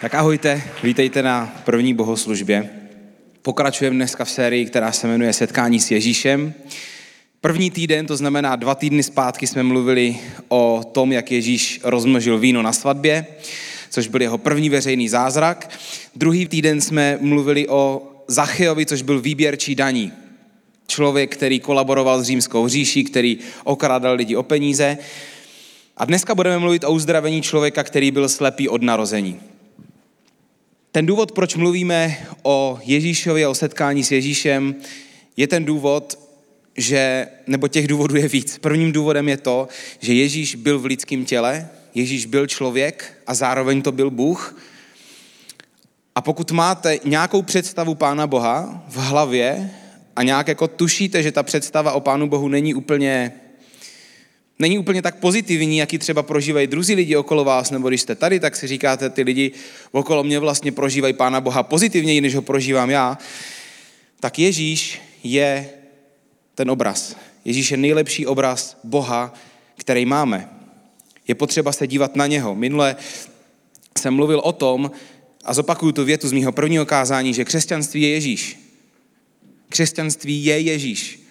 Tak ahojte, vítejte na první bohoslužbě. Pokračujeme dneska v sérii, která se jmenuje Setkání s Ježíšem. První týden, to znamená dva týdny zpátky, jsme mluvili o tom, jak Ježíš rozmnožil víno na svatbě, což byl jeho první veřejný zázrak. Druhý týden jsme mluvili o Zachejovi, což byl výběrčí daní. Člověk, který kolaboroval s římskou říší, který okrádal lidi o peníze. A dneska budeme mluvit o uzdravení člověka, který byl slepý od narození. Ten důvod, proč mluvíme o Ježíšovi a o setkání s Ježíšem, je ten důvod, že, nebo těch důvodů je víc. Prvním důvodem je to, že Ježíš byl v lidském těle, Ježíš byl člověk a zároveň to byl Bůh. A pokud máte nějakou představu Pána Boha v hlavě a nějak jako tušíte, že ta představa o Pánu Bohu není úplně není úplně tak pozitivní, jaký třeba prožívají druzí lidi okolo vás, nebo když jste tady, tak si říkáte, ty lidi okolo mě vlastně prožívají Pána Boha pozitivněji, než ho prožívám já, tak Ježíš je ten obraz. Ježíš je nejlepší obraz Boha, který máme. Je potřeba se dívat na něho. Minule jsem mluvil o tom, a zopakuju tu větu z mého prvního kázání, že křesťanství je Ježíš. Křesťanství je Ježíš.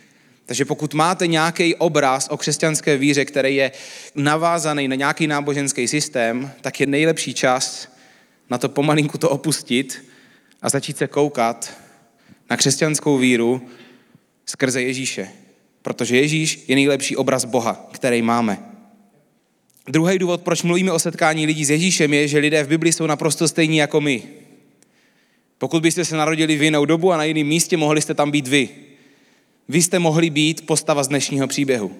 Takže pokud máte nějaký obraz o křesťanské víře, který je navázaný na nějaký náboženský systém, tak je nejlepší čas na to pomalinku to opustit a začít se koukat na křesťanskou víru skrze Ježíše. Protože Ježíš je nejlepší obraz Boha, který máme. Druhý důvod, proč mluvíme o setkání lidí s Ježíšem, je, že lidé v Biblii jsou naprosto stejní jako my. Pokud byste se narodili v jinou dobu a na jiném místě, mohli jste tam být vy. Vy jste mohli být postava z dnešního příběhu.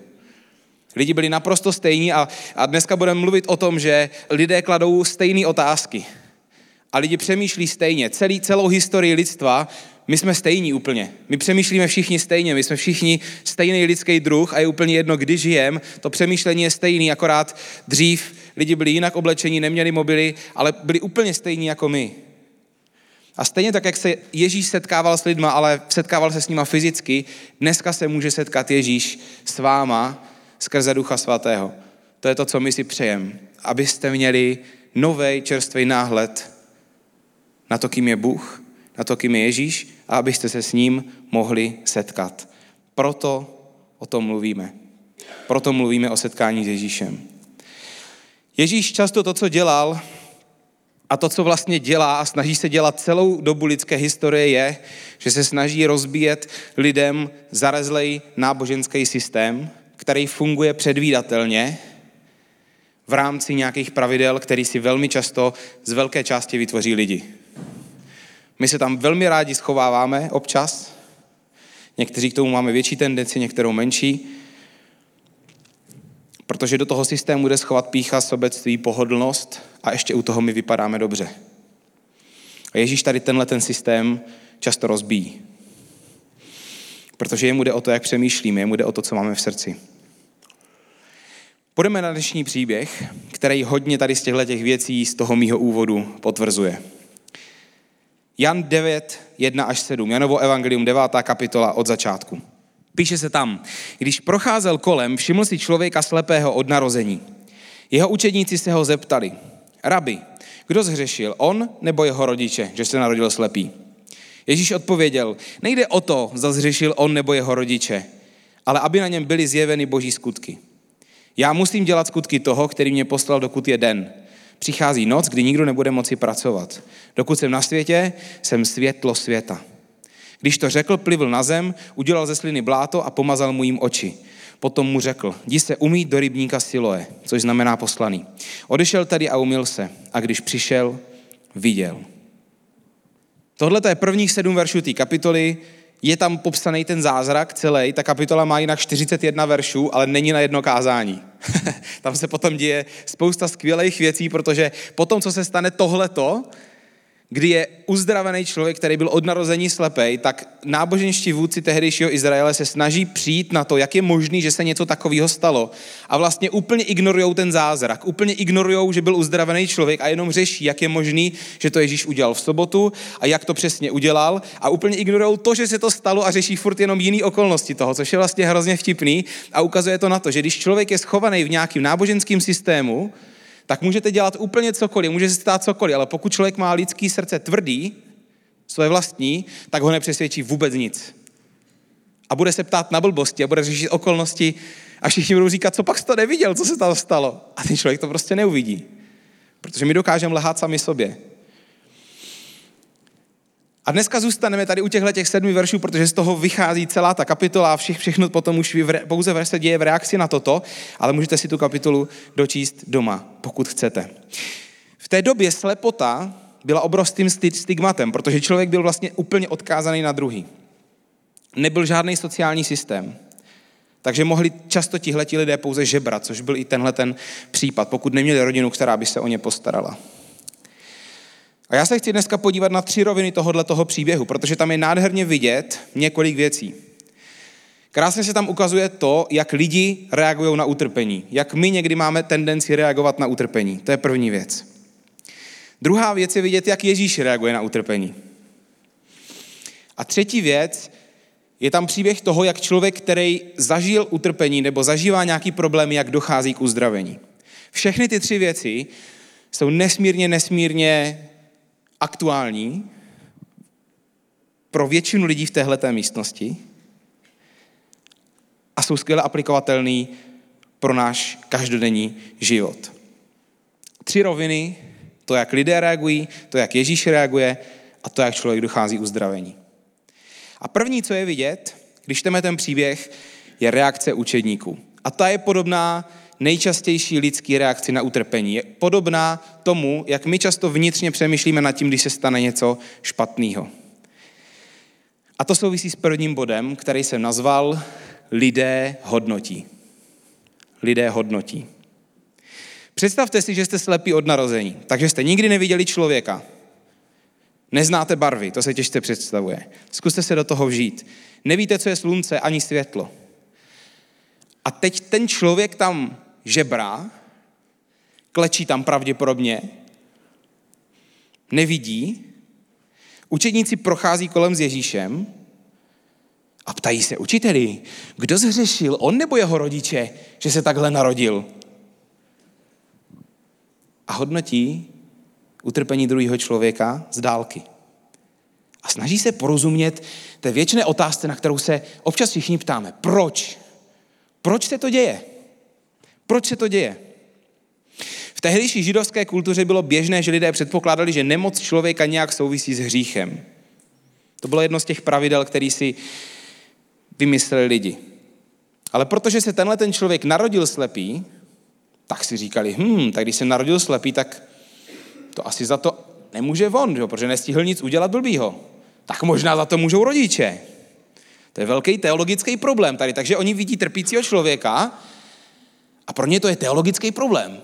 Lidi byli naprosto stejní a, a dneska budeme mluvit o tom, že lidé kladou stejné otázky. A lidi přemýšlí stejně. Celý, celou historii lidstva my jsme stejní úplně. My přemýšlíme všichni stejně, my jsme všichni stejný lidský druh a je úplně jedno, kdy žijem. To přemýšlení je stejný, akorát dřív lidi byli jinak oblečení, neměli mobily, ale byli úplně stejní jako my. A stejně tak, jak se Ježíš setkával s lidma, ale setkával se s nima fyzicky, dneska se může setkat Ježíš s váma skrze Ducha Svatého. To je to, co my si přejeme. Abyste měli nový čerstvý náhled na to, kým je Bůh, na to, kým je Ježíš a abyste se s ním mohli setkat. Proto o tom mluvíme. Proto mluvíme o setkání s Ježíšem. Ježíš často to, co dělal, a to, co vlastně dělá a snaží se dělat celou dobu lidské historie, je, že se snaží rozbíjet lidem zarezlej náboženský systém, který funguje předvídatelně v rámci nějakých pravidel, který si velmi často z velké části vytvoří lidi. My se tam velmi rádi schováváme občas, někteří k tomu máme větší tendenci, některou menší, protože do toho systému jde schovat pícha, sobectví, pohodlnost a ještě u toho my vypadáme dobře. A Ježíš tady tenhle ten systém často rozbíjí. Protože jemu jde o to, jak přemýšlíme, jemu jde o to, co máme v srdci. Půjdeme na dnešní příběh, který hodně tady z těchto těch věcí z toho mýho úvodu potvrzuje. Jan 9, 1 až 7, Janovo evangelium 9. kapitola od začátku. Píše se tam, když procházel kolem, všiml si člověka slepého od narození. Jeho učedníci se ho zeptali, rabi, kdo zhřešil, on nebo jeho rodiče, že se narodil slepý? Ježíš odpověděl, nejde o to, zda zhřešil on nebo jeho rodiče, ale aby na něm byly zjeveny boží skutky. Já musím dělat skutky toho, který mě poslal, dokud je den. Přichází noc, kdy nikdo nebude moci pracovat. Dokud jsem na světě, jsem světlo světa. Když to řekl, plivl na zem, udělal ze sliny bláto a pomazal mu jim oči. Potom mu řekl, jdi se umít do rybníka Siloe, což znamená poslaný. Odešel tady a umil se a když přišel, viděl. Tohle je prvních sedm veršů té kapitoly, je tam popsaný ten zázrak celý, ta kapitola má jinak 41 veršů, ale není na jedno kázání. tam se potom děje spousta skvělých věcí, protože potom, co se stane tohleto, kdy je uzdravený člověk, který byl od narození slepej, tak náboženští vůdci tehdejšího Izraele se snaží přijít na to, jak je možný, že se něco takového stalo. A vlastně úplně ignorují ten zázrak, úplně ignorují, že byl uzdravený člověk a jenom řeší, jak je možný, že to Ježíš udělal v sobotu a jak to přesně udělal. A úplně ignorují to, že se to stalo a řeší furt jenom jiné okolnosti toho, což je vlastně hrozně vtipný. A ukazuje to na to, že když člověk je schovaný v nějakém náboženském systému, tak můžete dělat úplně cokoliv, může se stát cokoliv, ale pokud člověk má lidský srdce tvrdý, své vlastní, tak ho nepřesvědčí vůbec nic. A bude se ptát na blbosti a bude řešit okolnosti a všichni budou říkat, co pak jsi to neviděl, co se tam stalo. A ten člověk to prostě neuvidí. Protože my dokážeme lhát sami sobě. A dneska zůstaneme tady u těchto těch sedmi veršů, protože z toho vychází celá ta kapitola a vše, všechno potom už v, pouze se děje v reakci na toto, ale můžete si tu kapitolu dočíst doma, pokud chcete. V té době slepota byla obrovským stigmatem, protože člověk byl vlastně úplně odkázaný na druhý. Nebyl žádný sociální systém. Takže mohli často tihleti lidé pouze žebrat, což byl i tenhle ten případ, pokud neměli rodinu, která by se o ně postarala. A já se chci dneska podívat na tři roviny tohohle toho příběhu, protože tam je nádherně vidět několik věcí. Krásně se tam ukazuje to, jak lidi reagují na utrpení. Jak my někdy máme tendenci reagovat na utrpení. To je první věc. Druhá věc je vidět, jak Ježíš reaguje na utrpení. A třetí věc je tam příběh toho, jak člověk, který zažil utrpení nebo zažívá nějaký problém, jak dochází k uzdravení. Všechny ty tři věci jsou nesmírně, nesmírně aktuální pro většinu lidí v téhleté místnosti a jsou skvěle aplikovatelný pro náš každodenní život. Tři roviny, to, jak lidé reagují, to, jak Ježíš reaguje a to, jak člověk dochází uzdravení. A první, co je vidět, když čteme ten příběh, je reakce učedníků. A ta je podobná nejčastější lidský reakci na utrpení. Je podobná tomu, jak my často vnitřně přemýšlíme nad tím, když se stane něco špatného. A to souvisí s prvním bodem, který jsem nazval lidé hodnotí. Lidé hodnotí. Představte si, že jste slepí od narození, takže jste nikdy neviděli člověka. Neznáte barvy, to se těžce představuje. Zkuste se do toho vžít. Nevíte, co je slunce ani světlo. A teď ten člověk tam žebrá, klečí tam pravděpodobně, nevidí, učedníci prochází kolem s Ježíšem a ptají se, učiteli, kdo zhřešil, on nebo jeho rodiče, že se takhle narodil? A hodnotí utrpení druhého člověka z dálky. A snaží se porozumět té věčné otázce, na kterou se občas všichni ptáme. Proč? Proč se to děje? Proč se to děje? V tehdejší židovské kultuře bylo běžné, že lidé předpokládali, že nemoc člověka nějak souvisí s hříchem. To bylo jedno z těch pravidel, který si vymysleli lidi. Ale protože se tenhle ten člověk narodil slepý, tak si říkali, hm, tak když se narodil slepý, tak to asi za to nemůže on, že? protože nestihl nic udělat blbýho. Tak možná za to můžou rodiče. To je velký teologický problém tady. Takže oni vidí trpícího člověka a pro ně to je teologický problém.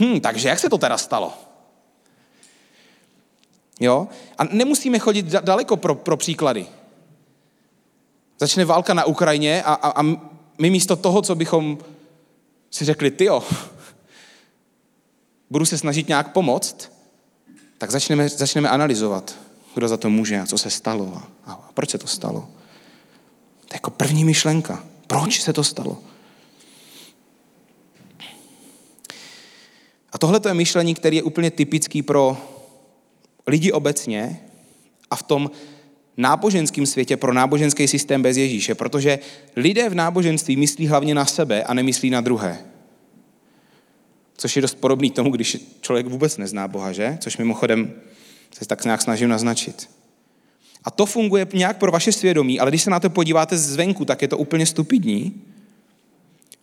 Hm, takže jak se to teda stalo? Jo? A nemusíme chodit daleko pro, pro příklady. Začne válka na Ukrajině a, a, a my místo toho, co bychom si řekli, ty budu se snažit nějak pomoct, tak začneme, začneme analyzovat, kdo za to může a co se stalo a, a proč se to stalo. To je jako první myšlenka. Proč se to stalo? A tohle je myšlení, které je úplně typický pro lidi obecně a v tom náboženském světě pro náboženský systém bez Ježíše, protože lidé v náboženství myslí hlavně na sebe a nemyslí na druhé. Což je dost podobný tomu, když člověk vůbec nezná Boha, že? Což mimochodem se tak nějak snažím naznačit. A to funguje nějak pro vaše svědomí, ale když se na to podíváte zvenku, tak je to úplně stupidní,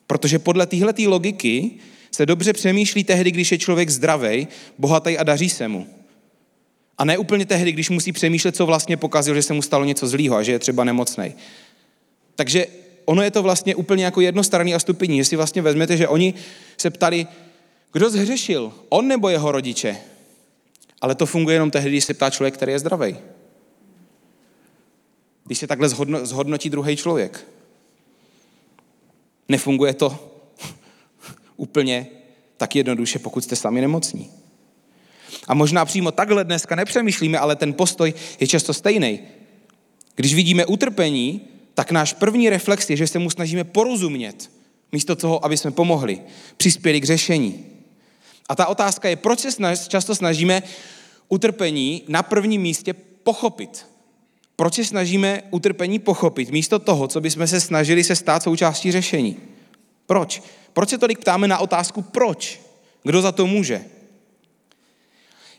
protože podle téhle logiky se dobře přemýšlí tehdy, když je člověk zdravý, bohatý a daří se mu. A ne úplně tehdy, když musí přemýšlet, co vlastně pokazil, že se mu stalo něco zlýho a že je třeba nemocný. Takže ono je to vlastně úplně jako jednostranný a stupidní. Jestli vlastně vezmete, že oni se ptali, kdo zhřešil, on nebo jeho rodiče? Ale to funguje jenom tehdy, když se ptá člověk, který je zdravý. Když se takhle zhodnotí druhý člověk. Nefunguje to úplně tak jednoduše, pokud jste sami nemocní. A možná přímo takhle dneska nepřemýšlíme, ale ten postoj je často stejný. Když vidíme utrpení, tak náš první reflex je, že se mu snažíme porozumět, místo toho, aby jsme pomohli, přispěli k řešení. A ta otázka je, proč se snaž, často snažíme utrpení na prvním místě pochopit. Proč se snažíme utrpení pochopit, místo toho, co bychom se snažili se stát součástí řešení? Proč? Proč se tolik ptáme na otázku proč? Kdo za to může?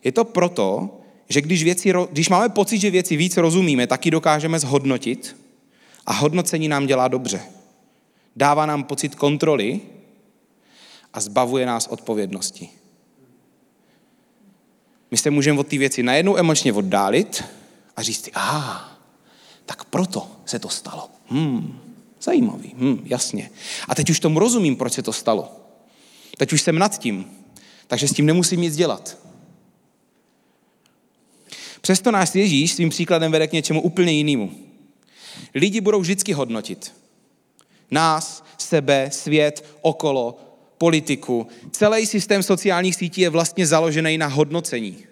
Je to proto, že když, věci, když máme pocit, že věci víc rozumíme, tak ji dokážeme zhodnotit a hodnocení nám dělá dobře. Dává nám pocit kontroly a zbavuje nás odpovědnosti. My se můžeme od té věci najednou emočně oddálit a říct si, a tak proto se to stalo. Hmm, zajímavý, hmm, jasně. A teď už tomu rozumím, proč se to stalo. Teď už jsem nad tím, takže s tím nemusím nic dělat. Přesto nás Ježíš svým příkladem vede k něčemu úplně jinému. Lidi budou vždycky hodnotit. Nás, sebe, svět, okolo, politiku. Celý systém sociálních sítí je vlastně založený na hodnocení.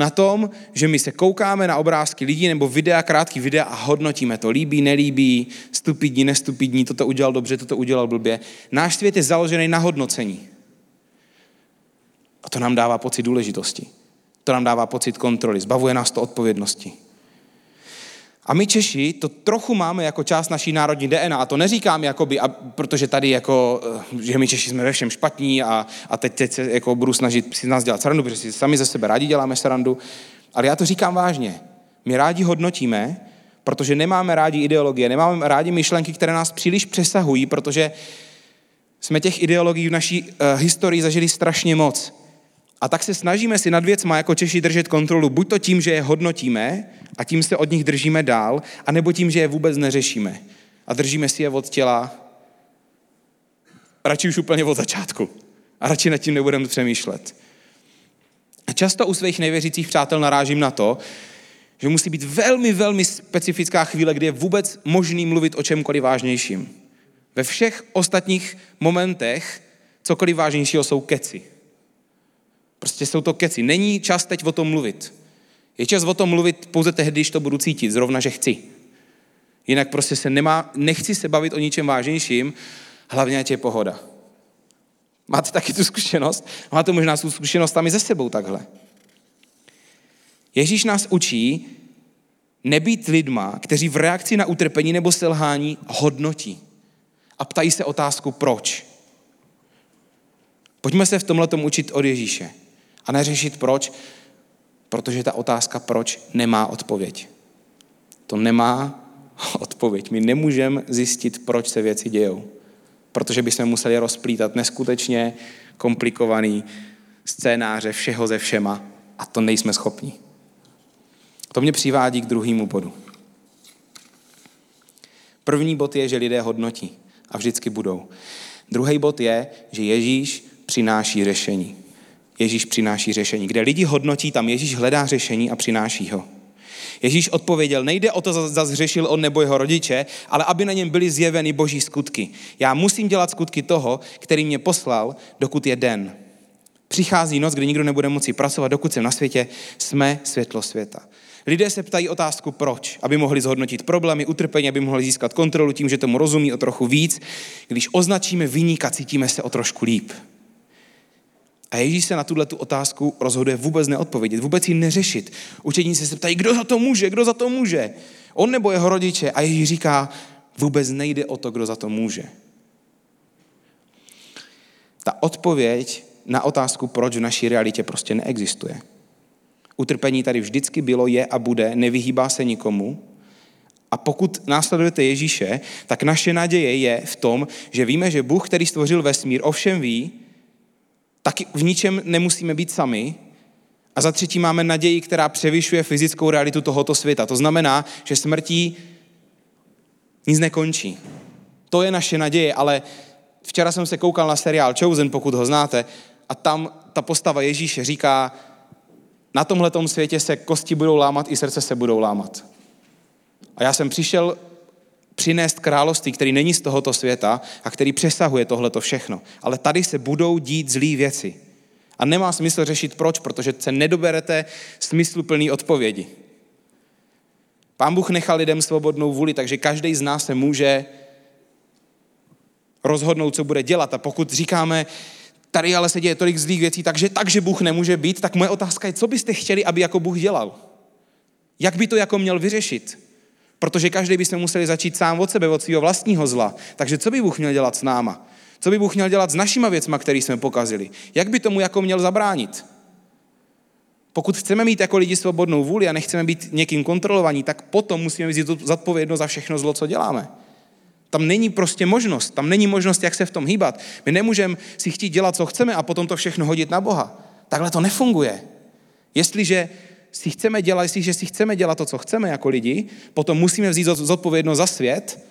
Na tom, že my se koukáme na obrázky lidí nebo videa, krátký videa a hodnotíme to. Líbí, nelíbí, stupidní, nestupidní, toto udělal dobře, toto udělal blbě. Náš svět je založený na hodnocení. A to nám dává pocit důležitosti. To nám dává pocit kontroly. Zbavuje nás to odpovědnosti. A my Češi to trochu máme jako část naší národní DNA. A to neříkám, jakoby, a protože tady jako, eh, že my Češi jsme ve všem špatní a, a teď, teď se jako budu snažit si nás dělat srandu, protože si sami ze sebe rádi děláme srandu. Ale já to říkám vážně. My rádi hodnotíme, protože nemáme rádi ideologie, nemáme rádi myšlenky, které nás příliš přesahují, protože jsme těch ideologií v naší uh, historii zažili strašně moc. A tak se snažíme si nad věcma jako Češi držet kontrolu, buď to tím, že je hodnotíme a tím se od nich držíme dál, anebo tím, že je vůbec neřešíme a držíme si je od těla radši už úplně od začátku a radši nad tím nebudeme přemýšlet. A často u svých nevěřících přátel narážím na to, že musí být velmi, velmi specifická chvíle, kdy je vůbec možný mluvit o čemkoliv vážnějším. Ve všech ostatních momentech cokoliv vážnějšího jsou keci. Prostě jsou to keci. Není čas teď o tom mluvit. Je čas o tom mluvit pouze tehdy, když to budu cítit, zrovna, že chci. Jinak prostě se nemá, nechci se bavit o ničem vážnějším, hlavně ať je pohoda. Máte taky tu zkušenost? Máte možná tu zkušenost tam i ze sebou takhle. Ježíš nás učí nebýt lidma, kteří v reakci na utrpení nebo selhání hodnotí a ptají se otázku proč. Pojďme se v tomhle učit od Ježíše. A neřešit proč, protože ta otázka proč nemá odpověď. To nemá odpověď. My nemůžeme zjistit, proč se věci dějou. Protože bychom museli rozplítat neskutečně komplikovaný scénáře všeho ze všema a to nejsme schopni. To mě přivádí k druhému bodu. První bod je, že lidé hodnotí a vždycky budou. Druhý bod je, že Ježíš přináší řešení. Ježíš přináší řešení. Kde lidi hodnotí, tam Ježíš hledá řešení a přináší ho. Ježíš odpověděl, nejde o to, zda zřešil on nebo jeho rodiče, ale aby na něm byly zjeveny boží skutky. Já musím dělat skutky toho, který mě poslal, dokud je den. Přichází noc, kdy nikdo nebude moci pracovat, dokud jsem na světě, jsme světlo světa. Lidé se ptají otázku proč, aby mohli zhodnotit problémy, utrpení, aby mohli získat kontrolu tím, že tomu rozumí o trochu víc. Když označíme vyníka, cítíme se o trošku líp. A Ježíš se na tuhle tu otázku rozhoduje vůbec neodpovědět, vůbec ji neřešit. Učeníci se ptají, kdo za to může, kdo za to může. On nebo jeho rodiče. A Ježíš říká, vůbec nejde o to, kdo za to může. Ta odpověď na otázku, proč v naší realitě prostě neexistuje. Utrpení tady vždycky bylo, je a bude, nevyhýbá se nikomu. A pokud následujete Ježíše, tak naše naděje je v tom, že víme, že Bůh, který stvořil vesmír, ovšem ví, taky v ničem nemusíme být sami. A za třetí máme naději, která převyšuje fyzickou realitu tohoto světa. To znamená, že smrtí nic nekončí. To je naše naděje, ale včera jsem se koukal na seriál Chosen, pokud ho znáte, a tam ta postava Ježíše říká, na tomhle světě se kosti budou lámat, i srdce se budou lámat. A já jsem přišel přinést království, který není z tohoto světa a který přesahuje tohleto všechno. Ale tady se budou dít zlý věci. A nemá smysl řešit proč, protože se nedoberete smysluplný odpovědi. Pán Bůh nechal lidem svobodnou vůli, takže každý z nás se může rozhodnout, co bude dělat. A pokud říkáme, Tady ale se děje tolik zlých věcí, takže, takže Bůh nemůže být. Tak moje otázka je, co byste chtěli, aby jako Bůh dělal? Jak by to jako měl vyřešit? Protože každý bychom museli začít sám od sebe, od svého vlastního zla. Takže co by Bůh měl dělat s náma? Co by Bůh měl dělat s našima věcma, které jsme pokazili? Jak by tomu jako měl zabránit? Pokud chceme mít jako lidi svobodnou vůli a nechceme být někým kontrolovaní, tak potom musíme vzít zodpovědnost za všechno zlo, co děláme. Tam není prostě možnost, tam není možnost, jak se v tom hýbat. My nemůžeme si chtít dělat, co chceme a potom to všechno hodit na Boha. Takhle to nefunguje. Jestliže si chceme dělat, jestliže si chceme dělat to, co chceme jako lidi, potom musíme vzít zodpovědnost za svět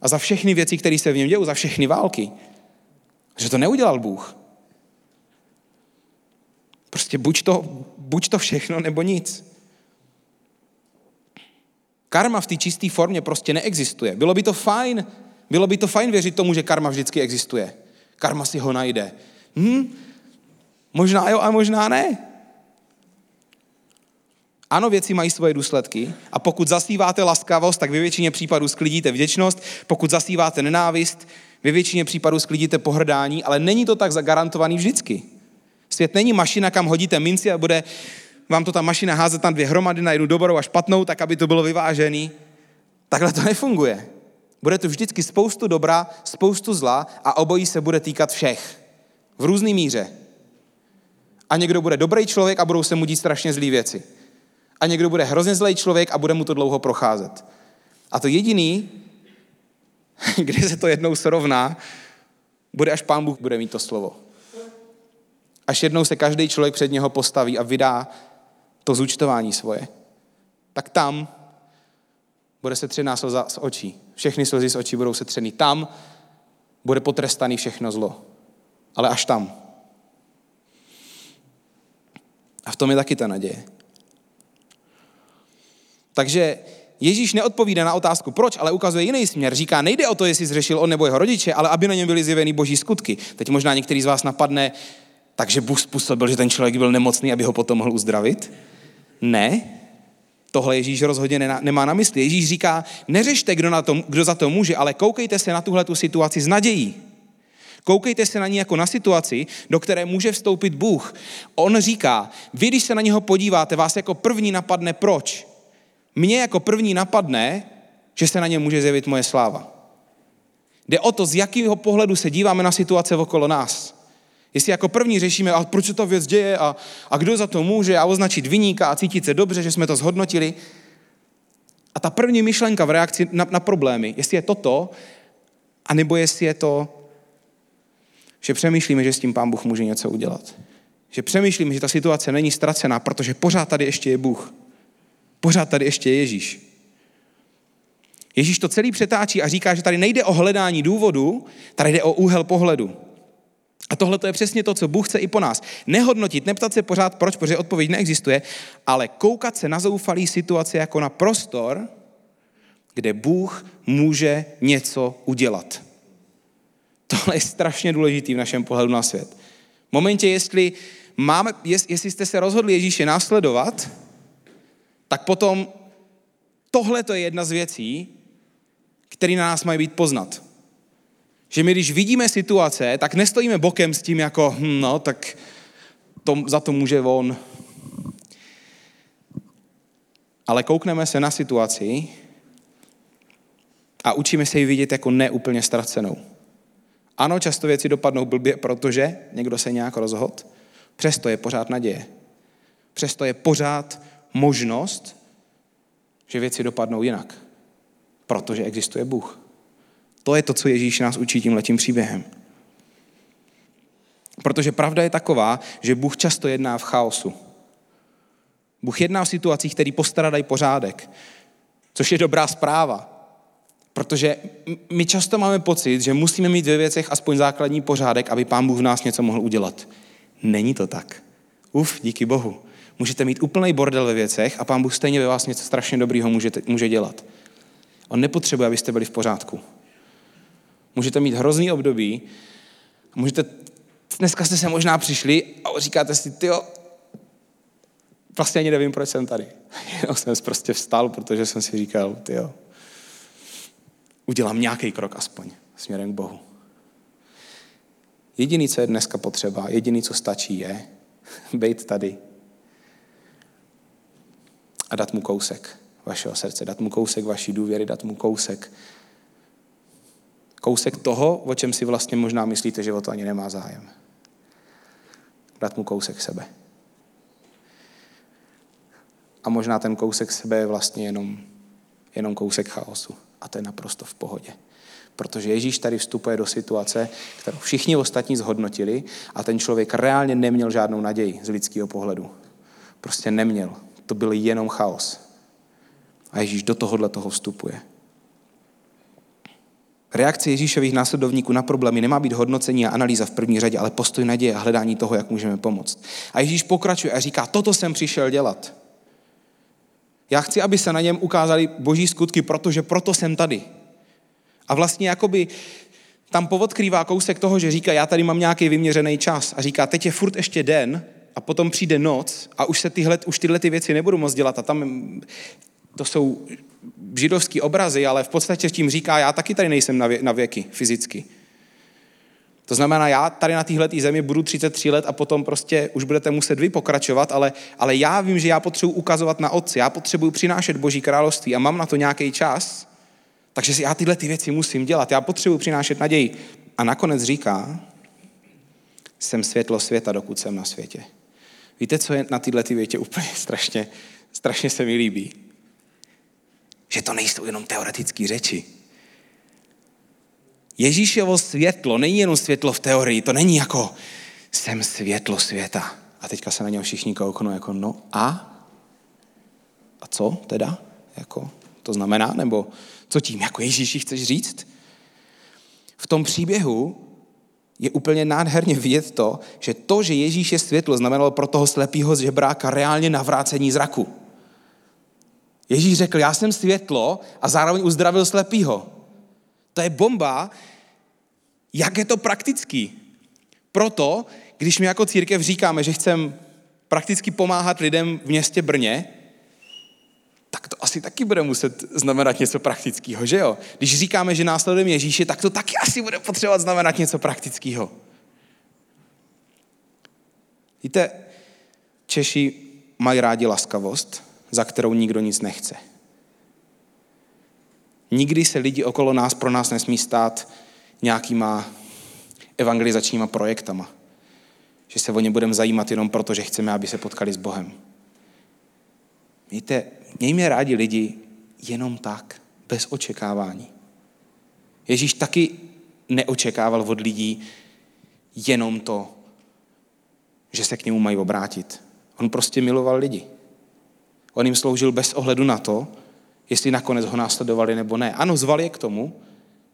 a za všechny věci, které se v něm dějí, za všechny války. Že to neudělal Bůh. Prostě buď to, buď to všechno, nebo nic. Karma v té čisté formě prostě neexistuje. Bylo by to fajn, bylo by to fajn věřit tomu, že karma vždycky existuje. Karma si ho najde. Hm? Možná jo a možná ne. Ano, věci mají svoje důsledky a pokud zasíváte laskavost, tak ve většině případů sklidíte vděčnost, pokud zasíváte nenávist, ve většině případů sklidíte pohrdání, ale není to tak zagarantovaný vždycky. Svět není mašina, kam hodíte minci a bude vám to ta mašina házet na dvě hromady, na jednu dobrou a špatnou, tak aby to bylo vyvážený. Takhle to nefunguje. Bude tu vždycky spoustu dobra, spoustu zla a obojí se bude týkat všech. V různý míře. A někdo bude dobrý člověk a budou se mu dít strašně zlý věci. A někdo bude hrozně zlej člověk a bude mu to dlouho procházet. A to jediný, kde se to jednou srovná, bude až pán Bůh bude mít to slovo. Až jednou se každý člověk před něho postaví a vydá to zúčtování svoje. Tak tam bude se třená slza z očí. Všechny slzy z očí budou se třený. Tam bude potrestaný všechno zlo. Ale až tam. A v tom je taky ta naděje. Takže Ježíš neodpovídá na otázku proč, ale ukazuje jiný směr. Říká, nejde o to, jestli zřešil on nebo jeho rodiče, ale aby na něm byly zjeveny boží skutky. Teď možná některý z vás napadne, takže Bůh způsobil, že ten člověk byl nemocný, aby ho potom mohl uzdravit. Ne, tohle Ježíš rozhodně nemá na mysli. Ježíš říká, neřešte, kdo, na to, kdo za to může, ale koukejte se na tuhle tu situaci s nadějí. Koukejte se na ní jako na situaci, do které může vstoupit Bůh. On říká, vy, když se na něho podíváte, vás jako první napadne proč. Mně jako první napadne, že se na ně může zjevit moje sláva. Jde o to, z jakého pohledu se díváme na situace okolo nás. Jestli jako první řešíme, a proč se ta věc děje a, a kdo za to může a označit vyníka a cítit se dobře, že jsme to zhodnotili. A ta první myšlenka v reakci na, na problémy, jestli je toto, anebo jestli je to, že přemýšlíme, že s tím pán Bůh může něco udělat. Že přemýšlíme, že ta situace není ztracená, protože pořád tady ještě je Bůh. Pořád tady ještě je Ježíš. Ježíš to celý přetáčí a říká, že tady nejde o hledání důvodu, tady jde o úhel pohledu. A tohle to je přesně to, co Bůh chce i po nás. Nehodnotit, neptat se pořád proč, protože odpověď neexistuje, ale koukat se na zoufalý situaci jako na prostor, kde Bůh může něco udělat. Tohle je strašně důležitý v našem pohledu na svět. V momentě, jestli, máme, jestli jste se rozhodli Ježíše následovat, tak potom tohle to je jedna z věcí, které na nás mají být poznat. Že my, když vidíme situace, tak nestojíme bokem s tím jako, hm, no, tak to, za to může on. Ale koukneme se na situaci a učíme se ji vidět jako neúplně ztracenou. Ano, často věci dopadnou blbě, protože někdo se nějak rozhodl, přesto je pořád naděje. Přesto je pořád možnost, že věci dopadnou jinak, protože existuje Bůh. To je to, co Ježíš nás učí tím letím příběhem. Protože pravda je taková, že Bůh často jedná v chaosu. Bůh jedná v situacích, které postradají pořádek, což je dobrá zpráva. Protože my často máme pocit, že musíme mít ve věcech aspoň základní pořádek, aby Pán Bůh v nás něco mohl udělat. Není to tak. Uf, díky Bohu. Můžete mít úplný bordel ve věcech a Pán Bůh stejně ve vás něco strašně dobrýho může, může dělat. On nepotřebuje, abyste byli v pořádku. Můžete mít hrozný období, můžete, dneska jste se možná přišli a říkáte si, ty vlastně ani nevím, proč jsem tady. Jenom jsem prostě vstal, protože jsem si říkal, ty udělám nějaký krok aspoň směrem k Bohu. Jediný, co je dneska potřeba, jediný, co stačí, je být tady a dát mu kousek vašeho srdce, dát mu kousek vaší důvěry, dát mu kousek kousek toho, o čem si vlastně možná myslíte, že o to ani nemá zájem. Dát mu kousek sebe. A možná ten kousek sebe je vlastně jenom, jenom kousek chaosu. A to je naprosto v pohodě. Protože Ježíš tady vstupuje do situace, kterou všichni ostatní zhodnotili a ten člověk reálně neměl žádnou naději z lidského pohledu. Prostě neměl. To byl jenom chaos. A Ježíš do tohohle toho vstupuje. Reakce Ježíšových následovníků na problémy nemá být hodnocení a analýza v první řadě, ale postoj naděje a hledání toho, jak můžeme pomoct. A Ježíš pokračuje a říká, toto jsem přišel dělat. Já chci, aby se na něm ukázaly boží skutky, protože proto jsem tady. A vlastně jakoby tam povodkrývá kousek toho, že říká, já tady mám nějaký vyměřený čas. A říká, teď je furt ještě den a potom přijde noc a už se tyhle, už tyhle ty věci nebudu moc dělat. A tam to jsou židovský obrazy, ale v podstatě tím říká, já taky tady nejsem na, vě, na věky fyzicky. To znamená, já tady na téhle zemi budu 33 let a potom prostě už budete muset vy pokračovat, ale, ale já vím, že já potřebuji ukazovat na otci, já potřebuji přinášet Boží království a mám na to nějaký čas, takže já tyhle ty věci musím dělat, já potřebuji přinášet naději. A nakonec říká, jsem světlo světa, dokud jsem na světě. Víte, co je na tyhle ty větě úplně strašně, strašně se mi líbí? Že to nejsou jenom teoretické řeči. Ježíšovo světlo není jenom světlo v teorii, to není jako jsem světlo světa. A teďka se na něho všichni kouknou jako no a? A co teda? Jako, to znamená? Nebo co tím jako Ježíši chceš říct? V tom příběhu je úplně nádherně vidět to, že to, že Ježíš je světlo, znamenalo pro toho slepého žebráka reálně navrácení zraku. Ježíš řekl, já jsem světlo a zároveň uzdravil slepýho. To je bomba, jak je to praktický. Proto, když my jako církev říkáme, že chceme prakticky pomáhat lidem v městě Brně, tak to asi taky bude muset znamenat něco praktického, že jo? Když říkáme, že následujeme Ježíše, tak to taky asi bude potřebovat znamenat něco praktického. Víte, Češi mají rádi laskavost, za kterou nikdo nic nechce. Nikdy se lidi okolo nás pro nás nesmí stát nějakýma evangelizačníma projektama. Že se o ně budeme zajímat jenom proto, že chceme, aby se potkali s Bohem. Víte, mějme rádi lidi jenom tak, bez očekávání. Ježíš taky neočekával od lidí jenom to, že se k němu mají obrátit. On prostě miloval lidi. On jim sloužil bez ohledu na to, jestli nakonec ho následovali nebo ne. Ano, zvali je k tomu,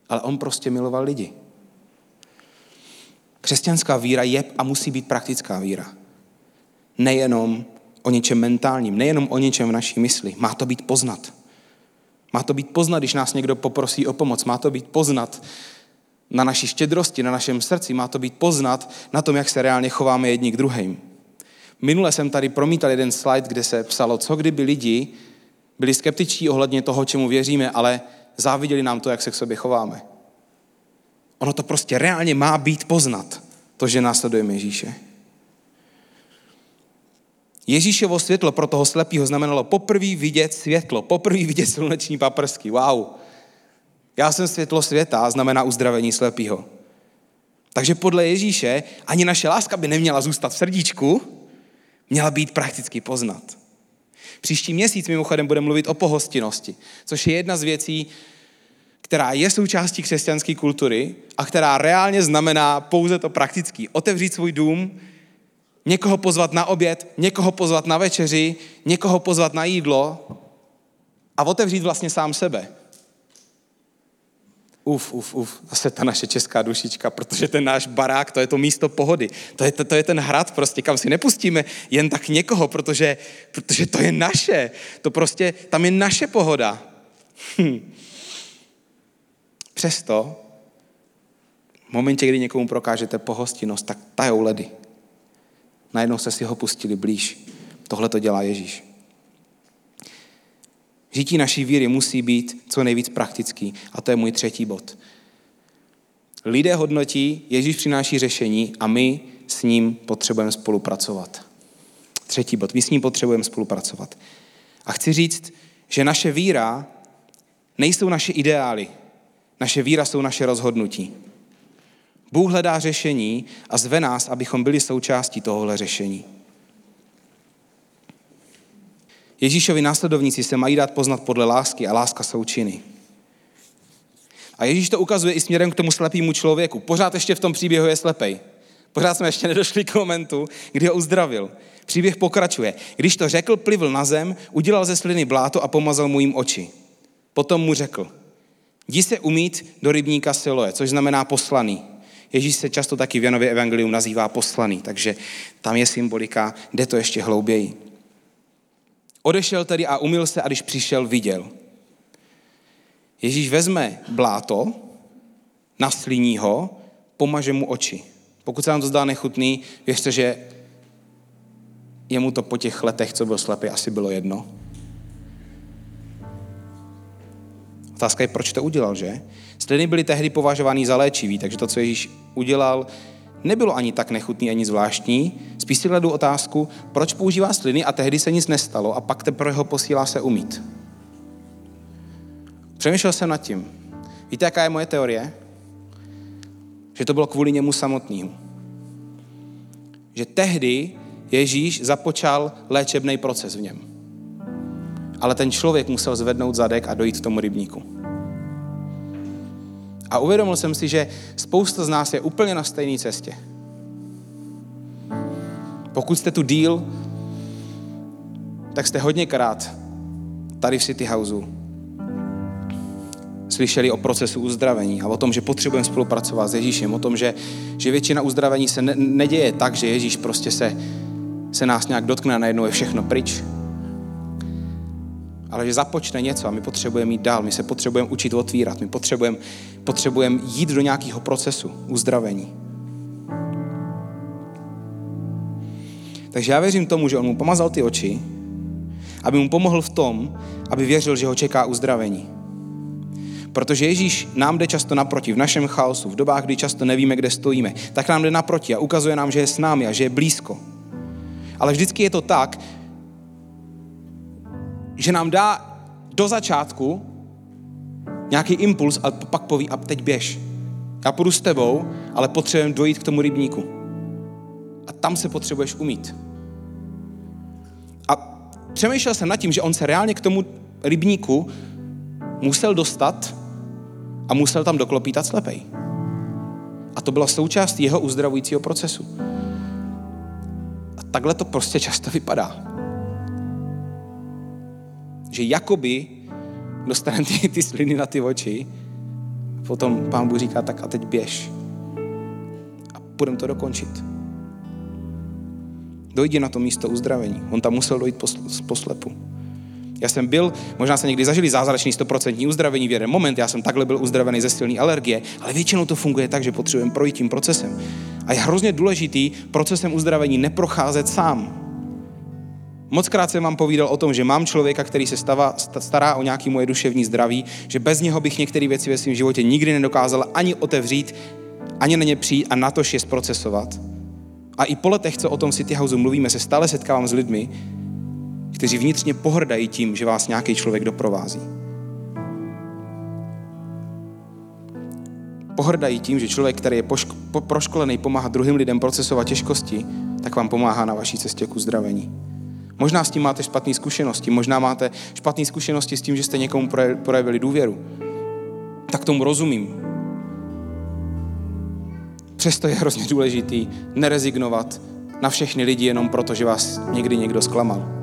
ale on prostě miloval lidi. Křesťanská víra je a musí být praktická víra. Nejenom o něčem mentálním, nejenom o něčem v naší mysli. Má to být poznat. Má to být poznat, když nás někdo poprosí o pomoc. Má to být poznat na naší štědrosti, na našem srdci. Má to být poznat na tom, jak se reálně chováme jedni k druhým. Minule jsem tady promítal jeden slide, kde se psalo, co kdyby lidi byli skeptičtí ohledně toho, čemu věříme, ale záviděli nám to, jak se k sobě chováme. Ono to prostě reálně má být poznat, to, že následujeme Ježíše. Ježíšovo světlo pro toho slepého znamenalo poprvé vidět světlo, poprvé vidět sluneční paprsky. Wow. Já jsem světlo světa, znamená uzdravení slepého. Takže podle Ježíše ani naše láska by neměla zůstat v srdíčku, měla být prakticky poznat. Příští měsíc mimochodem budeme mluvit o pohostinnosti, což je jedna z věcí, která je součástí křesťanské kultury a která reálně znamená pouze to praktický. Otevřít svůj dům, někoho pozvat na oběd, někoho pozvat na večeři, někoho pozvat na jídlo a otevřít vlastně sám sebe uf, uf, uf, zase ta naše česká dušička, protože ten náš barák, to je to místo pohody. To je, to, to je ten hrad prostě, kam si nepustíme jen tak někoho, protože, protože to je naše. To prostě, tam je naše pohoda. Hm. Přesto, v momentě, kdy někomu prokážete pohostinnost, tak tajou ledy. Najednou se si ho pustili blíž. Tohle to dělá Ježíš. Žití naší víry musí být co nejvíc praktický. A to je můj třetí bod. Lidé hodnotí, Ježíš přináší řešení a my s ním potřebujeme spolupracovat. Třetí bod, my s ním potřebujeme spolupracovat. A chci říct, že naše víra nejsou naše ideály, naše víra jsou naše rozhodnutí. Bůh hledá řešení a zve nás, abychom byli součástí tohohle řešení. Ježíšovi následovníci se mají dát poznat podle lásky a láska jsou činy. A Ježíš to ukazuje i směrem k tomu slepému člověku. Pořád ještě v tom příběhu je slepej. Pořád jsme ještě nedošli k momentu, kdy ho uzdravil. Příběh pokračuje. Když to řekl, plivl na zem, udělal ze sliny bláto a pomazal mu jim oči. Potom mu řekl, jdi se umít do rybníka Siloje, což znamená poslaný. Ježíš se často taky v Janově evangelium nazývá poslaný, takže tam je symbolika, jde to ještě hlouběji. Odešel tedy a umil se a když přišel, viděl. Ježíš vezme bláto, naslíní ho, pomaže mu oči. Pokud se nám to zdá nechutný, věřte, že jemu to po těch letech, co byl slepý, asi bylo jedno. Otázka je, proč to udělal, že? Sliny byly tehdy považovány za léčivý, takže to, co Ježíš udělal, nebylo ani tak nechutný, ani zvláštní. Spíš si kladu otázku, proč používá sliny a tehdy se nic nestalo a pak teprve ho posílá se umít. Přemýšlel jsem nad tím. Víte, jaká je moje teorie? Že to bylo kvůli němu samotnému. Že tehdy Ježíš započal léčebný proces v něm. Ale ten člověk musel zvednout zadek a dojít k tomu rybníku. A uvědomil jsem si, že spousta z nás je úplně na stejné cestě. Pokud jste tu díl, tak jste hodněkrát tady v City Houseu slyšeli o procesu uzdravení a o tom, že potřebujeme spolupracovat s Ježíšem, o tom, že, že většina uzdravení se ne, neděje tak, že Ježíš prostě se, se nás nějak dotkne a najednou je všechno pryč. Ale že započne něco a my potřebujeme jít dál, my se potřebujeme učit otvírat, my potřebujeme, potřebujeme jít do nějakého procesu uzdravení. Takže já věřím tomu, že on mu pomazal ty oči, aby mu pomohl v tom, aby věřil, že ho čeká uzdravení. Protože Ježíš nám jde často naproti v našem chaosu, v dobách, kdy často nevíme, kde stojíme, tak nám jde naproti a ukazuje nám, že je s námi a že je blízko. Ale vždycky je to tak, že nám dá do začátku nějaký impuls a pak poví, a teď běž. Já půjdu s tebou, ale potřebujeme dojít k tomu rybníku. A tam se potřebuješ umít. A přemýšlel jsem nad tím, že on se reálně k tomu rybníku musel dostat a musel tam doklopítat slepej. A to byla součást jeho uzdravujícího procesu. A takhle to prostě často vypadá. Že jakoby dostane ty, ty sliny na ty oči, potom pán Bůh říká, tak a teď běž. A budeme to dokončit. Dojdi na to místo uzdravení. On tam musel dojít po, po slepu. Já jsem byl, možná se někdy zažili zázračný 100% uzdravení v jeden moment, já jsem takhle byl uzdravený ze silné alergie, ale většinou to funguje tak, že potřebujeme projít tím procesem. A je hrozně důležitý procesem uzdravení neprocházet sám. Mockrát jsem vám povídal o tom, že mám člověka, který se stava, stará o nějaký moje duševní zdraví, že bez něho bych některé věci ve svém životě nikdy nedokázal ani otevřít, ani na ně přijít a natož je zprocesovat. A i po letech, co o tom City House mluvíme, se stále setkávám s lidmi, kteří vnitřně pohrdají tím, že vás nějaký člověk doprovází. Pohrdají tím, že člověk, který je poško- po- proškolený pomáhat druhým lidem procesovat těžkosti, tak vám pomáhá na vaší cestě k uzdravení. Možná s tím máte špatné zkušenosti, možná máte špatné zkušenosti s tím, že jste někomu projevili důvěru. Tak tomu rozumím. Přesto je hrozně důležitý nerezignovat na všechny lidi jenom proto, že vás někdy někdo zklamal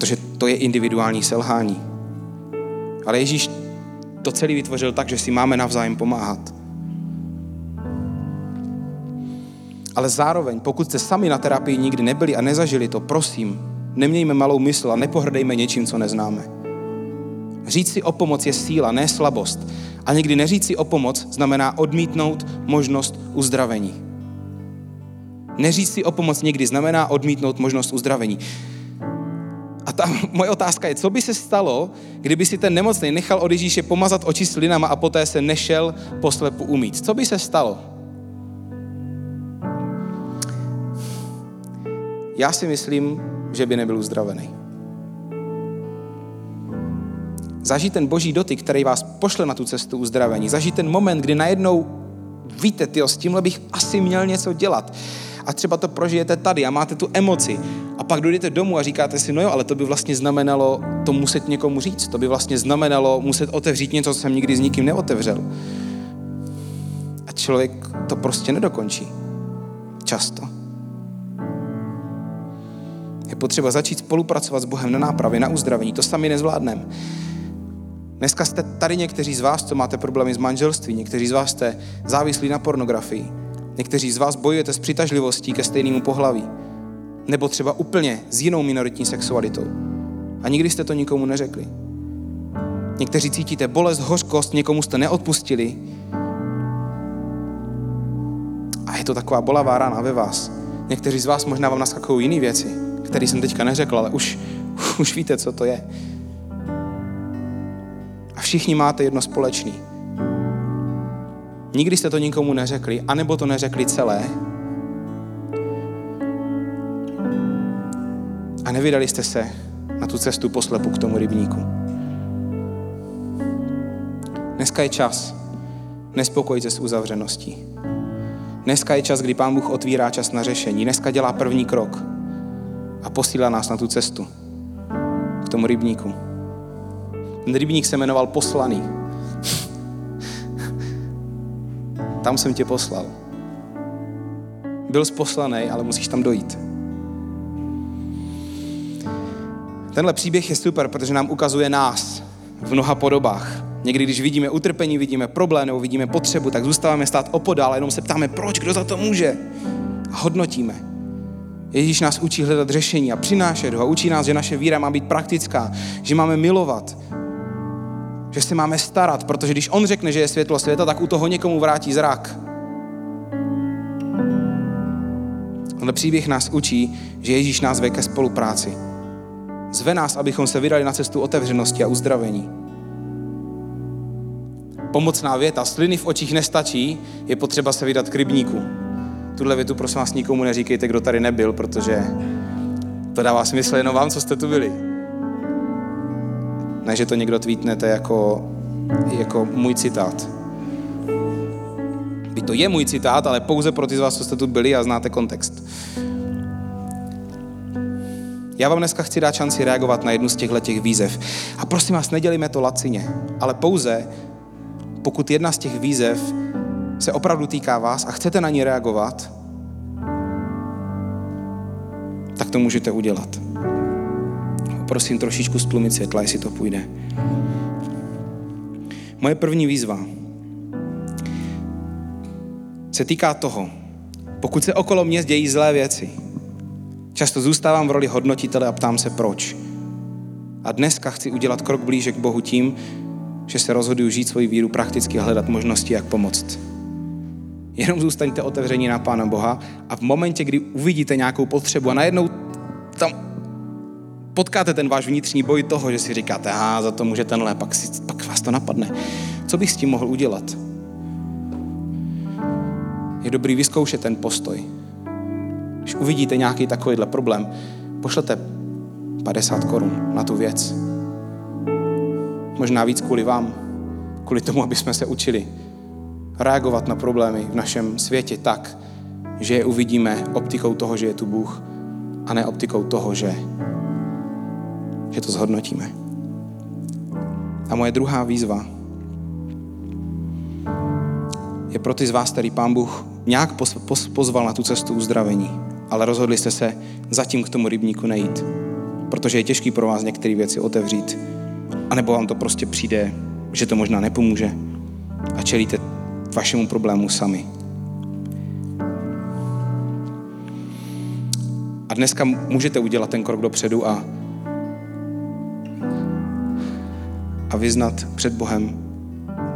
protože to je individuální selhání. Ale Ježíš to celý vytvořil tak, že si máme navzájem pomáhat. Ale zároveň, pokud jste sami na terapii nikdy nebyli a nezažili to, prosím, nemějme malou mysl a nepohrdejme něčím, co neznáme. Říct si o pomoc je síla, ne slabost. A někdy neříct si o pomoc znamená odmítnout možnost uzdravení. Neříct si o pomoc někdy znamená odmítnout možnost uzdravení. A ta moje otázka je, co by se stalo, kdyby si ten nemocný nechal od Ježíše pomazat oči slinama a poté se nešel poslepu umít. Co by se stalo? Já si myslím, že by nebyl uzdravený. Zažít ten boží dotyk, který vás pošle na tu cestu uzdravení. Zažít ten moment, kdy najednou víte, tyjo, s tímhle bych asi měl něco dělat. A třeba to prožijete tady a máte tu emoci. A pak dojdete domů a říkáte si, no jo, ale to by vlastně znamenalo to muset někomu říct. To by vlastně znamenalo muset otevřít něco, co jsem nikdy s nikým neotevřel. A člověk to prostě nedokončí. Často. Potřeba začít spolupracovat s Bohem na nápravě, na uzdravení. To sami nezvládneme. Dneska jste tady někteří z vás, co máte problémy s manželství, někteří z vás jste závislí na pornografii, někteří z vás bojujete s přitažlivostí ke stejnému pohlaví, nebo třeba úplně s jinou minoritní sexualitou. A nikdy jste to nikomu neřekli. Někteří cítíte bolest, hořkost, někomu jste neodpustili. A je to taková bolavá rána ve vás. Někteří z vás možná vám naskakují jiné věci, které jsem teďka neřekl, ale už, už víte, co to je. A všichni máte jedno společný. Nikdy jste to nikomu neřekli, anebo to neřekli celé. A nevydali jste se na tu cestu poslepu k tomu rybníku. Dneska je čas nespokojit se s uzavřeností. Dneska je čas, kdy Pán Bůh otvírá čas na řešení. Dneska dělá první krok a posílá nás na tu cestu k tomu rybníku. Ten rybník se jmenoval Poslaný. Tam jsem tě poslal. Byl poslaný, ale musíš tam dojít. Tenhle příběh je super, protože nám ukazuje nás v mnoha podobách. Někdy, když vidíme utrpení, vidíme problém nebo vidíme potřebu, tak zůstáváme stát opodál a jenom se ptáme, proč, kdo za to může. A hodnotíme. Ježíš nás učí hledat řešení a přinášet ho a učí nás, že naše víra má být praktická, že máme milovat, že se máme starat, protože když on řekne, že je světlo světa, tak u toho někomu vrátí zrak. Ale příběh nás učí, že Ježíš nás ve ke spolupráci. Zve nás, abychom se vydali na cestu otevřenosti a uzdravení. Pomocná věta, sliny v očích nestačí, je potřeba se vydat k rybníku. Tuhle větu prosím vás nikomu neříkejte, kdo tady nebyl, protože to dává smysl jenom vám, co jste tu byli. Ne, že to někdo tweetnete jako, jako můj citát. By to je můj citát, ale pouze pro ty z vás, co jste tu byli a znáte kontext. Já vám dneska chci dát šanci reagovat na jednu z těchto těch výzev. A prosím vás, nedělíme to lacině, ale pouze, pokud jedna z těch výzev se opravdu týká vás a chcete na ní reagovat, tak to můžete udělat prosím trošičku stlumit světla, jestli to půjde. Moje první výzva se týká toho, pokud se okolo mě dějí zlé věci, často zůstávám v roli hodnotitele a ptám se proč. A dneska chci udělat krok blíže k Bohu tím, že se rozhoduju žít svoji víru prakticky a hledat možnosti, jak pomoct. Jenom zůstaňte otevření na Pána Boha a v momentě, kdy uvidíte nějakou potřebu a najednou tam potkáte ten váš vnitřní boj toho, že si říkáte, aha, za to může tenhle, pak, si, pak vás to napadne. Co bych s tím mohl udělat? Je dobrý vyzkoušet ten postoj. Když uvidíte nějaký takovýhle problém, pošlete 50 korun na tu věc. Možná víc kvůli vám, kvůli tomu, aby jsme se učili reagovat na problémy v našem světě tak, že je uvidíme optikou toho, že je tu Bůh a ne optikou toho, že že to zhodnotíme. A moje druhá výzva je pro ty z vás, který pán Bůh nějak pozval na tu cestu uzdravení, ale rozhodli jste se zatím k tomu rybníku nejít, protože je těžký pro vás některé věci otevřít, anebo vám to prostě přijde, že to možná nepomůže a čelíte vašemu problému sami. A dneska můžete udělat ten krok dopředu a a vyznat před Bohem,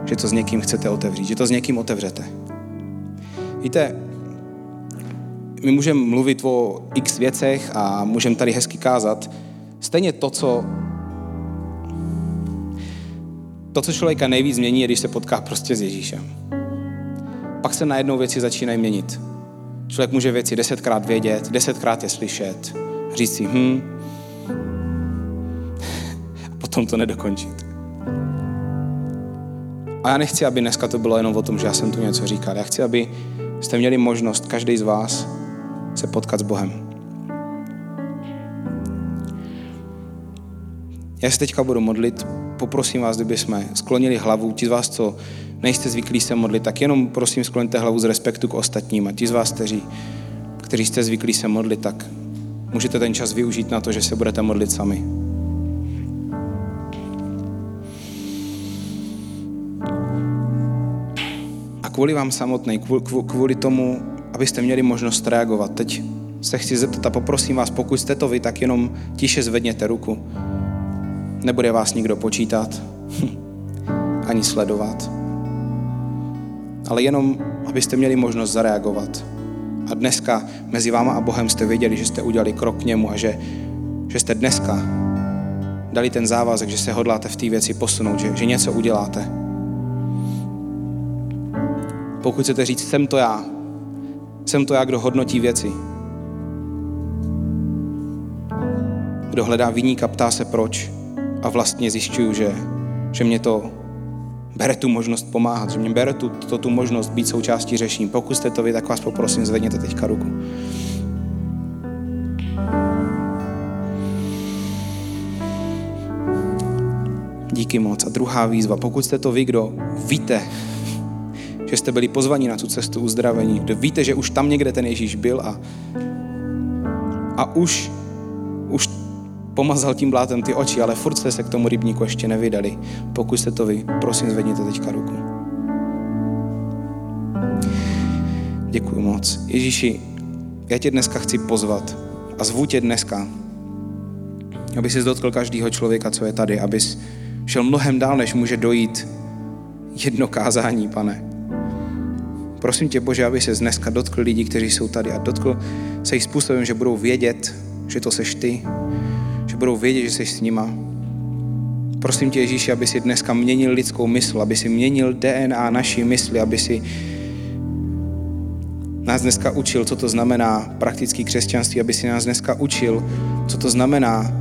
že to s někým chcete otevřít, že to s někým otevřete. Víte, my můžeme mluvit o x věcech a můžeme tady hezky kázat. Stejně to, co to, co člověka nejvíc mění, je, když se potká prostě s Ježíšem. Pak se najednou věci začínají měnit. Člověk může věci desetkrát vědět, desetkrát je slyšet, říct si, hm, a potom to nedokončit. A já nechci, aby dneska to bylo jenom o tom, že já jsem tu něco říkal. Já chci, aby jste měli možnost, každý z vás, se potkat s Bohem. Já se teďka budu modlit, poprosím vás, kdyby jsme sklonili hlavu, ti z vás, co nejste zvyklí se modlit, tak jenom prosím skloňte hlavu z respektu k ostatním a ti z vás, kteří, kteří jste zvyklí se modlit, tak můžete ten čas využít na to, že se budete modlit sami. A kvůli vám samotnej, kvůli tomu, abyste měli možnost reagovat, teď se chci zeptat a poprosím vás, pokud jste to vy, tak jenom tiše zvedněte ruku. Nebude vás nikdo počítat, ani sledovat. Ale jenom, abyste měli možnost zareagovat. A dneska mezi váma a Bohem jste věděli, že jste udělali krok k němu a že, že jste dneska dali ten závazek, že se hodláte v té věci posunout, že, že něco uděláte. Pokud chcete říct, jsem to já, jsem to já, kdo hodnotí věci, kdo hledá vyníka, ptá se proč, a vlastně zjišťuju, že, že mě to bere tu možnost pomáhat, že mě bere tu, to, tu možnost být součástí řešení. Pokud jste to vy, tak vás poprosím, zvedněte teďka ruku. Díky moc. A druhá výzva, pokud jste to vy, kdo víte, že jste byli pozvaní na tu cestu uzdravení, kdo víte, že už tam někde ten Ježíš byl a, a už, už pomazal tím blátem ty oči, ale furt jste se k tomu rybníku ještě nevydali. Pokud jste to vy, prosím zvedněte teďka ruku. Děkuji moc. Ježíši, já tě dneska chci pozvat a zvu tě dneska, aby jsi dotkl každého člověka, co je tady, abys šel mnohem dál, než může dojít jedno kázání, pane. Prosím tě, Bože, aby se dneska dotkl lidí, kteří jsou tady a dotkl se jich způsobem, že budou vědět, že to seš ty, budou vědět, že jsi s nima. Prosím tě, Ježíši, aby si dneska měnil lidskou mysl, aby si měnil DNA naší mysli, aby si nás dneska učil, co to znamená praktický křesťanství, aby si nás dneska učil, co to znamená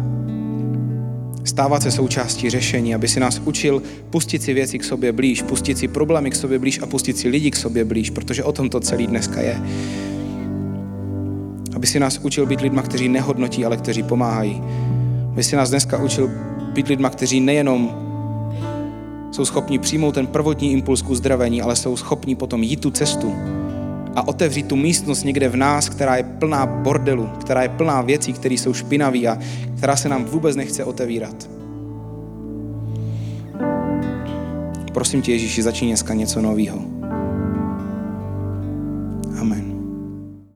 stávat se součástí řešení, aby si nás učil pustit si věci k sobě blíž, pustit si problémy k sobě blíž a pustit si lidi k sobě blíž, protože o tom to celý dneska je. Aby si nás učil být lidma, kteří nehodnotí, ale kteří pomáhají. Aby si nás dneska učil být lidma, kteří nejenom jsou schopni přijmout ten prvotní impuls k uzdravení, ale jsou schopni potom jít tu cestu a otevřít tu místnost někde v nás, která je plná bordelu, která je plná věcí, které jsou špinavé a která se nám vůbec nechce otevírat. Prosím tě, Ježíši, začni dneska něco nového. Amen.